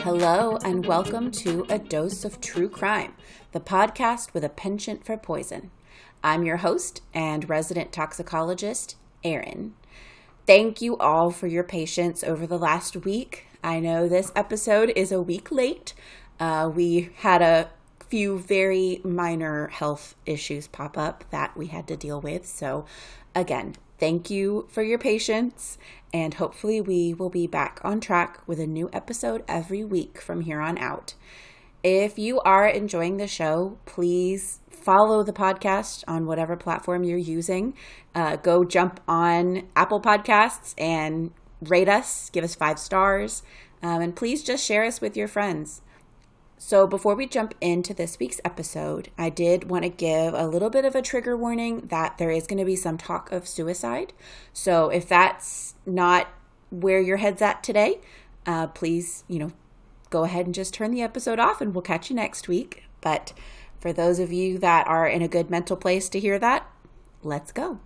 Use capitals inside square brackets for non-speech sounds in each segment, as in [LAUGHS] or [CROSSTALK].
Hello, and welcome to A Dose of True Crime, the podcast with a penchant for poison. I'm your host and resident toxicologist, Erin. Thank you all for your patience over the last week. I know this episode is a week late. Uh, we had a few very minor health issues pop up that we had to deal with. So, again, thank you for your patience, and hopefully, we will be back on track with a new episode every week from here on out. If you are enjoying the show, please follow the podcast on whatever platform you're using. Uh, go jump on Apple Podcasts and rate us, give us five stars, um, and please just share us with your friends. So, before we jump into this week's episode, I did want to give a little bit of a trigger warning that there is going to be some talk of suicide. So, if that's not where your head's at today, uh, please, you know, go ahead and just turn the episode off and we'll catch you next week. But for those of you that are in a good mental place to hear that, let's go.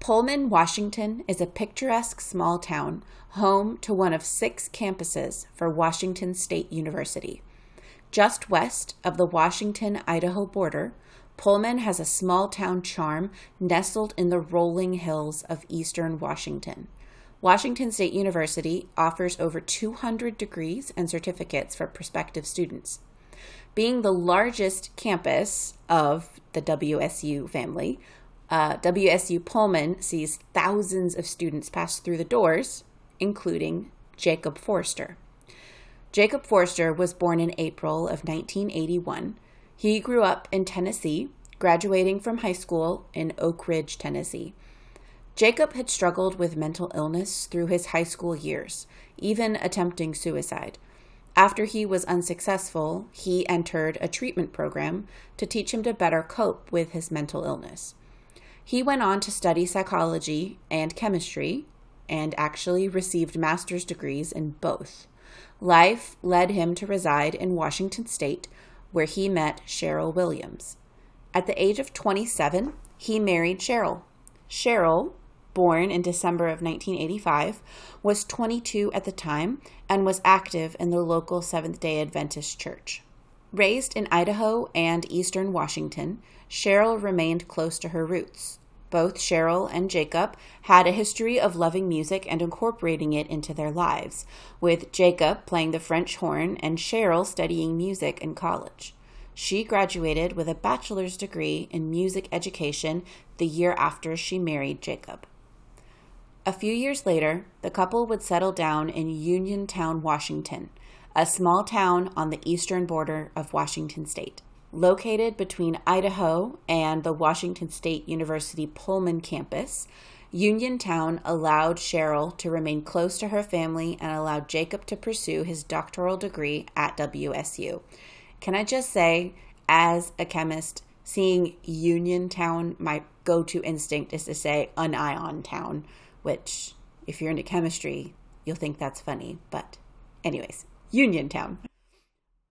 Pullman, Washington is a picturesque small town home to one of six campuses for Washington State University. Just west of the Washington Idaho border, Pullman has a small town charm nestled in the rolling hills of eastern Washington. Washington State University offers over 200 degrees and certificates for prospective students. Being the largest campus of the WSU family, uh, WSU Pullman sees thousands of students pass through the doors, including Jacob Forster. Jacob Forster was born in April of 1981. He grew up in Tennessee, graduating from high school in Oak Ridge, Tennessee. Jacob had struggled with mental illness through his high school years, even attempting suicide. After he was unsuccessful, he entered a treatment program to teach him to better cope with his mental illness. He went on to study psychology and chemistry and actually received master's degrees in both. Life led him to reside in Washington state, where he met Cheryl Williams. At the age of 27, he married Cheryl. Cheryl born in December of 1985, was 22 at the time and was active in the local Seventh day Adventist church. Raised in Idaho and eastern Washington, Cheryl remained close to her roots. Both Cheryl and Jacob had a history of loving music and incorporating it into their lives, with Jacob playing the French horn and Cheryl studying music in college. She graduated with a bachelor's degree in music education the year after she married Jacob. A few years later, the couple would settle down in Uniontown, Washington, a small town on the eastern border of Washington state. Located between Idaho and the Washington State University Pullman campus, Uniontown allowed Cheryl to remain close to her family and allowed Jacob to pursue his doctoral degree at WSU. Can I just say, as a chemist, seeing Uniontown, my go to instinct is to say Union Town which, if you're into chemistry, you'll think that's funny. But, anyways, Uniontown.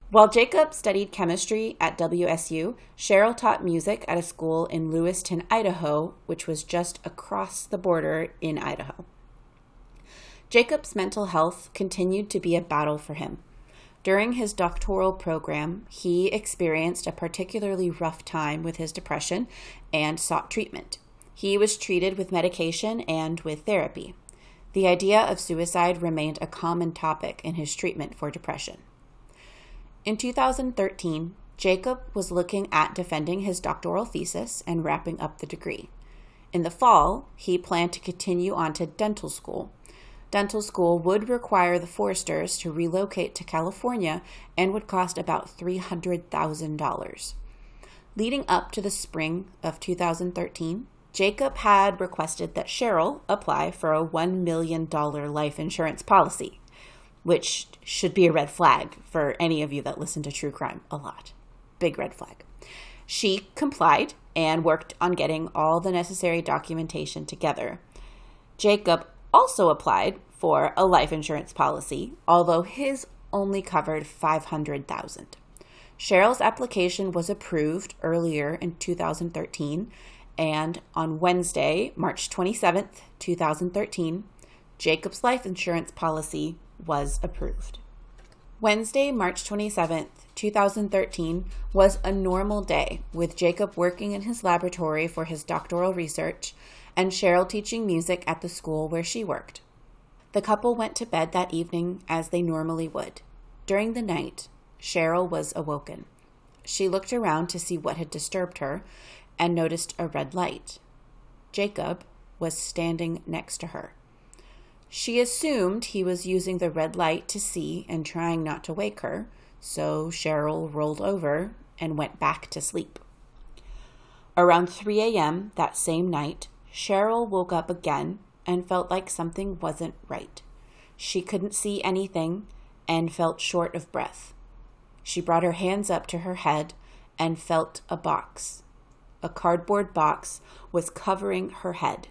While Jacob studied chemistry at WSU, Cheryl taught music at a school in Lewiston, Idaho, which was just across the border in Idaho. Jacob's mental health continued to be a battle for him. During his doctoral program, he experienced a particularly rough time with his depression and sought treatment. He was treated with medication and with therapy. The idea of suicide remained a common topic in his treatment for depression. In 2013, Jacob was looking at defending his doctoral thesis and wrapping up the degree. In the fall, he planned to continue on to dental school. Dental school would require the Foresters to relocate to California and would cost about $300,000. Leading up to the spring of 2013, Jacob had requested that Cheryl apply for a $1 million life insurance policy, which should be a red flag for any of you that listen to true crime a lot. Big red flag. She complied and worked on getting all the necessary documentation together. Jacob also applied for a life insurance policy, although his only covered 500,000. Cheryl's application was approved earlier in 2013, and on Wednesday, March 27th, 2013, Jacob's life insurance policy was approved. Wednesday, March 27th, 2013, was a normal day with Jacob working in his laboratory for his doctoral research and Cheryl teaching music at the school where she worked. The couple went to bed that evening as they normally would. During the night, Cheryl was awoken. She looked around to see what had disturbed her and noticed a red light. Jacob was standing next to her. She assumed he was using the red light to see and trying not to wake her, so Cheryl rolled over and went back to sleep. Around 3 a.m. that same night, Cheryl woke up again and felt like something wasn't right. She couldn't see anything and felt short of breath. She brought her hands up to her head and felt a box. A cardboard box was covering her head.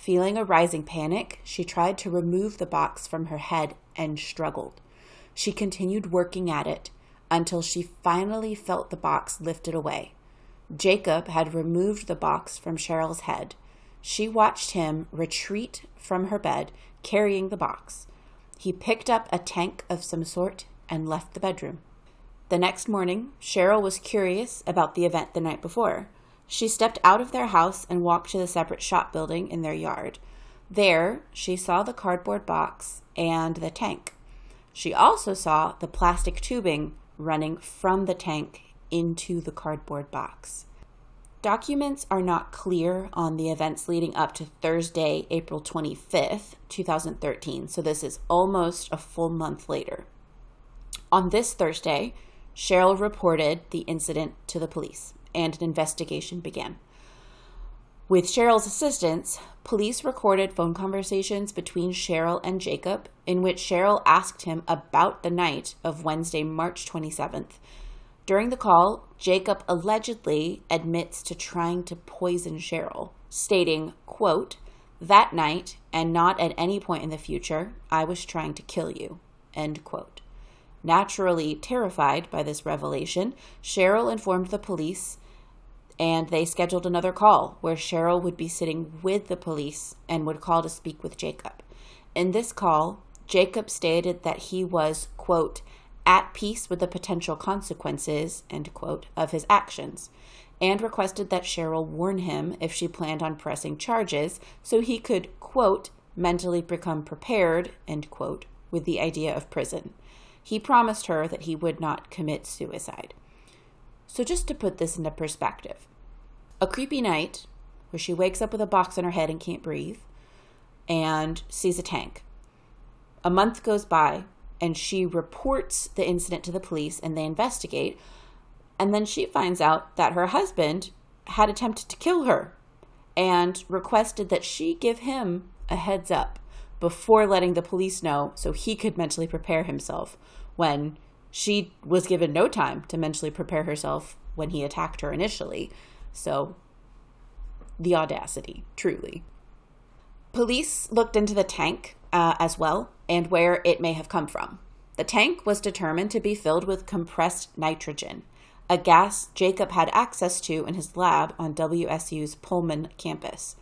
Feeling a rising panic, she tried to remove the box from her head and struggled. She continued working at it until she finally felt the box lifted away. Jacob had removed the box from Cheryl's head. She watched him retreat from her bed, carrying the box. He picked up a tank of some sort and left the bedroom. The next morning, Cheryl was curious about the event the night before. She stepped out of their house and walked to the separate shop building in their yard. There, she saw the cardboard box and the tank. She also saw the plastic tubing running from the tank into the cardboard box. Documents are not clear on the events leading up to Thursday, April 25th, 2013, so this is almost a full month later. On this Thursday, Cheryl reported the incident to the police and an investigation began. With Cheryl's assistance, police recorded phone conversations between Cheryl and Jacob in which Cheryl asked him about the night of Wednesday, March 27th. During the call, Jacob allegedly admits to trying to poison Cheryl, stating, quote, that night and not at any point in the future, I was trying to kill you, end quote. Naturally terrified by this revelation, Cheryl informed the police and they scheduled another call where Cheryl would be sitting with the police and would call to speak with Jacob. In this call, Jacob stated that he was, quote, at peace with the potential consequences, end quote, of his actions, and requested that Cheryl warn him if she planned on pressing charges so he could, quote, mentally become prepared, end quote, with the idea of prison. He promised her that he would not commit suicide. So, just to put this into perspective, a creepy night where she wakes up with a box on her head and can't breathe and sees a tank. A month goes by and she reports the incident to the police and they investigate. And then she finds out that her husband had attempted to kill her and requested that she give him a heads up before letting the police know so he could mentally prepare himself when she was given no time to mentally prepare herself when he attacked her initially. So, the audacity, truly. Police looked into the tank uh, as well and where it may have come from. The tank was determined to be filled with compressed nitrogen, a gas Jacob had access to in his lab on WSU's Pullman campus.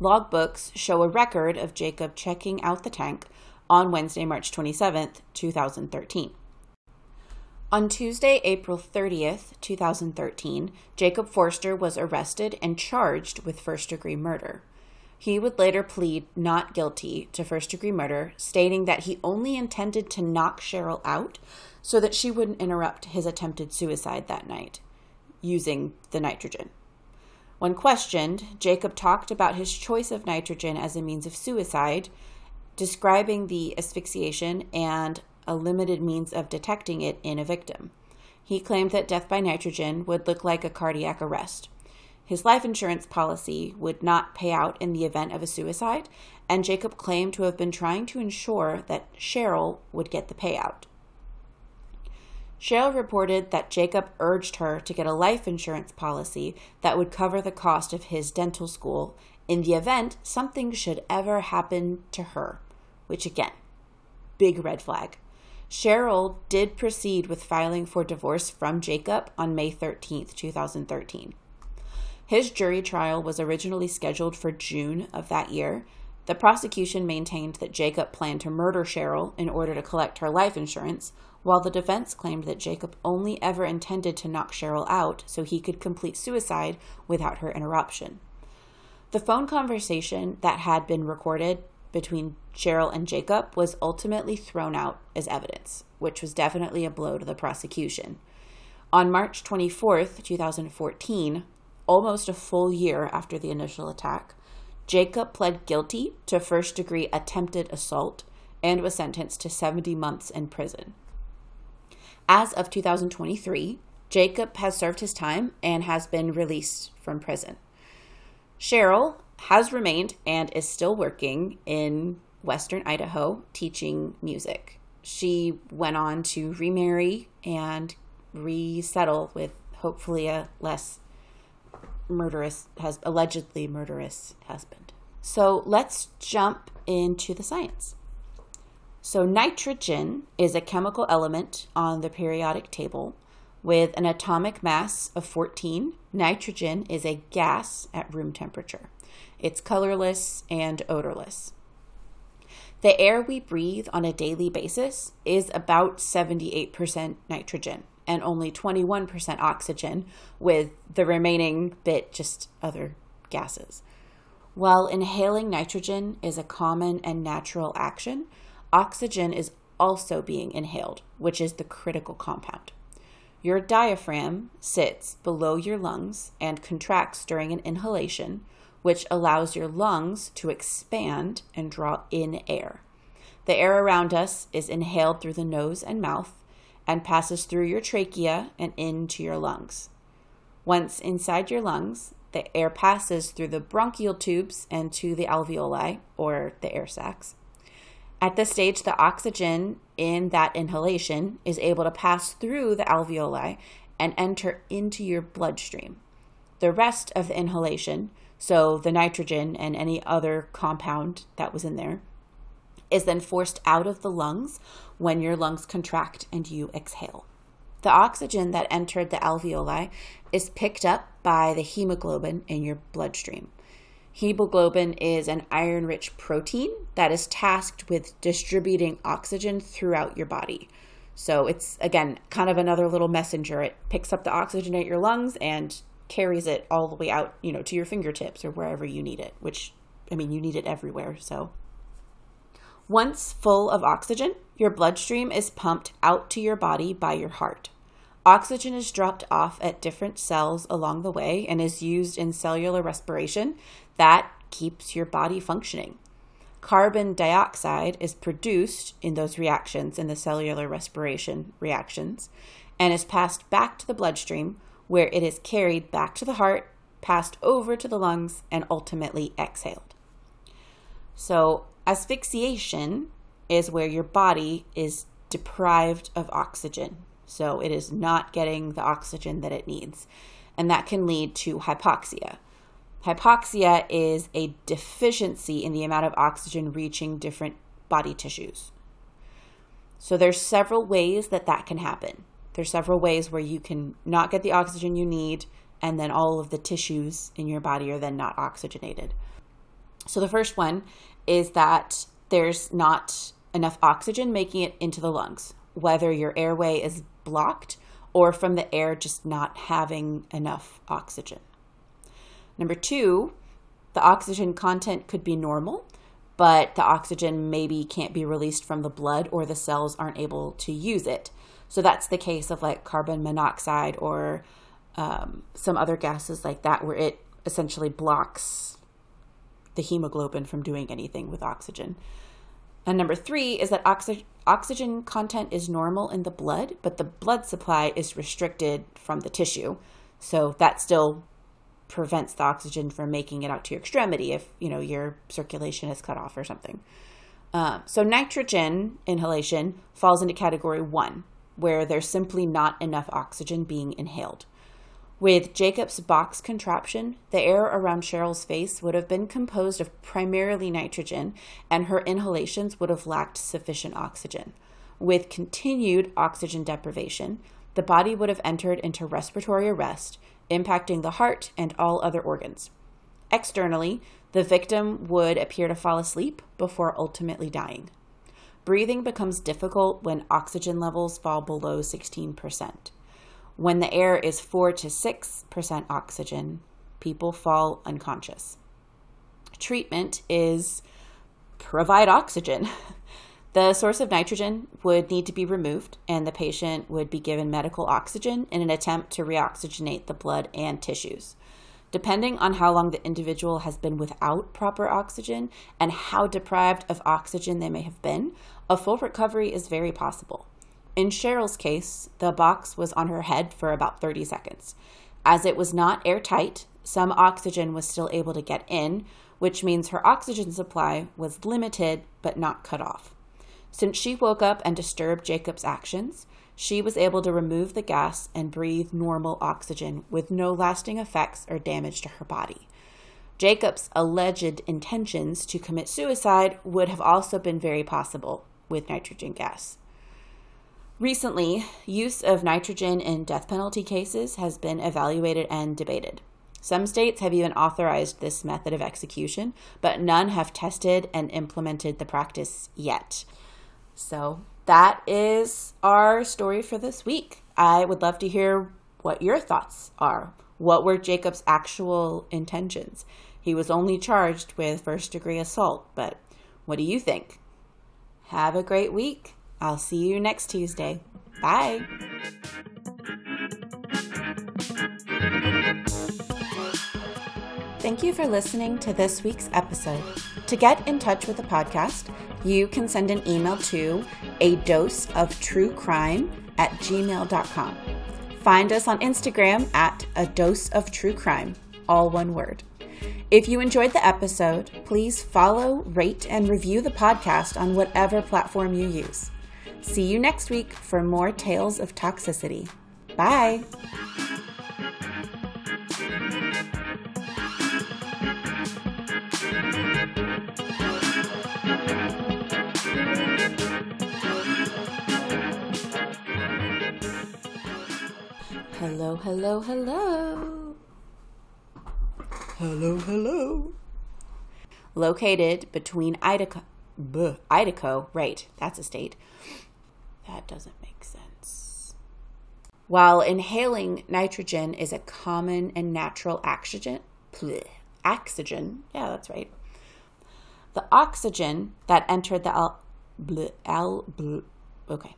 Logbooks show a record of Jacob checking out the tank on Wednesday, March 27, 2013. On Tuesday, April 30th, 2013, Jacob Forster was arrested and charged with first degree murder. He would later plead not guilty to first degree murder, stating that he only intended to knock Cheryl out so that she wouldn't interrupt his attempted suicide that night using the nitrogen. When questioned, Jacob talked about his choice of nitrogen as a means of suicide, describing the asphyxiation and a limited means of detecting it in a victim. He claimed that death by nitrogen would look like a cardiac arrest. His life insurance policy would not pay out in the event of a suicide, and Jacob claimed to have been trying to ensure that Cheryl would get the payout. Cheryl reported that Jacob urged her to get a life insurance policy that would cover the cost of his dental school in the event something should ever happen to her, which again, big red flag. Cheryl did proceed with filing for divorce from Jacob on May 13th, 2013. His jury trial was originally scheduled for June of that year. The prosecution maintained that Jacob planned to murder Cheryl in order to collect her life insurance, while the defense claimed that Jacob only ever intended to knock Cheryl out so he could complete suicide without her interruption. The phone conversation that had been recorded between Cheryl and Jacob was ultimately thrown out as evidence, which was definitely a blow to the prosecution. On March 24th, 2014, almost a full year after the initial attack, Jacob pled guilty to first degree attempted assault and was sentenced to 70 months in prison. As of 2023, Jacob has served his time and has been released from prison. Cheryl has remained and is still working in Western Idaho teaching music. She went on to remarry and resettle with hopefully a less murderous, has allegedly murderous husband. So let's jump into the science. So, nitrogen is a chemical element on the periodic table with an atomic mass of 14. Nitrogen is a gas at room temperature. It's colorless and odorless. The air we breathe on a daily basis is about 78% nitrogen and only 21% oxygen, with the remaining bit just other gases. While inhaling nitrogen is a common and natural action, oxygen is also being inhaled, which is the critical compound. Your diaphragm sits below your lungs and contracts during an inhalation, which allows your lungs to expand and draw in air. The air around us is inhaled through the nose and mouth and passes through your trachea and into your lungs. Once inside your lungs, the air passes through the bronchial tubes and to the alveoli, or the air sacs. At this stage, the oxygen in that inhalation is able to pass through the alveoli and enter into your bloodstream. The rest of the inhalation so the nitrogen and any other compound that was in there is then forced out of the lungs when your lungs contract and you exhale. The oxygen that entered the alveoli is picked up by the hemoglobin in your bloodstream. Hemoglobin is an iron rich protein that is tasked with distributing oxygen throughout your body. So it's, again, kind of another little messenger. It picks up the oxygen at your lungs and carries it all the way out, you know, to your fingertips or wherever you need it, which, I mean, you need it everywhere. So, once full of oxygen, your bloodstream is pumped out to your body by your heart. Oxygen is dropped off at different cells along the way and is used in cellular respiration that keeps your body functioning. Carbon dioxide is produced in those reactions, in the cellular respiration reactions, and is passed back to the bloodstream where it is carried back to the heart, passed over to the lungs, and ultimately exhaled. So, asphyxiation is where your body is deprived of oxygen. So, it is not getting the oxygen that it needs. And that can lead to hypoxia. Hypoxia is a deficiency in the amount of oxygen reaching different body tissues. So there's several ways that that can happen. There's several ways where you can not get the oxygen you need, and then all of the tissues in your body are then not oxygenated. So the first one is that there's not enough oxygen making it into the lungs, whether your airway is blocked or from the air just not having enough oxygen. Number two, the oxygen content could be normal, but the oxygen maybe can't be released from the blood or the cells aren't able to use it. So that's the case of like carbon monoxide or um, some other gases like that, where it essentially blocks the hemoglobin from doing anything with oxygen. And number three is that oxy- oxygen content is normal in the blood, but the blood supply is restricted from the tissue. So that still prevents the oxygen from making it out to your extremity if you know your circulation is cut off or something. Um, so nitrogen inhalation falls into category one, where there's simply not enough oxygen being inhaled. With Jacob's box contraption, the air around Cheryl's face would have been composed of primarily nitrogen, and her inhalations would have lacked sufficient oxygen. with continued oxygen deprivation, the body would have entered into respiratory arrest, impacting the heart and all other organs. Externally, the victim would appear to fall asleep before ultimately dying. Breathing becomes difficult when oxygen levels fall below 16%. When the air is 4 to 6% oxygen, people fall unconscious. Treatment is provide oxygen. [LAUGHS] The source of nitrogen would need to be removed, and the patient would be given medical oxygen in an attempt to reoxygenate the blood and tissues. Depending on how long the individual has been without proper oxygen and how deprived of oxygen they may have been, a full recovery is very possible. In Cheryl's case, the box was on her head for about 30 seconds. As it was not airtight, some oxygen was still able to get in, which means her oxygen supply was limited but not cut off. Since she woke up and disturbed Jacob's actions, she was able to remove the gas and breathe normal oxygen with no lasting effects or damage to her body. Jacob's alleged intentions to commit suicide would have also been very possible with nitrogen gas. Recently, use of nitrogen in death penalty cases has been evaluated and debated. Some states have even authorized this method of execution, but none have tested and implemented the practice yet. So that is our story for this week. I would love to hear what your thoughts are. What were Jacob's actual intentions? He was only charged with first degree assault, but what do you think? Have a great week. I'll see you next Tuesday. Bye. Thank you for listening to this week's episode. To get in touch with the podcast, you can send an email to a dose of true crime at gmail.com. Find us on Instagram at a dose of true crime, all one word. If you enjoyed the episode, please follow, rate, and review the podcast on whatever platform you use. See you next week for more tales of toxicity. Bye. Hello, hello, hello. Hello, hello. Located between Idaho, Idaho, right, that's a state. That doesn't make sense. While inhaling nitrogen is a common and natural oxygen, bleh, oxygen, yeah, that's right. The oxygen that entered the al, bleh, al, bleh, okay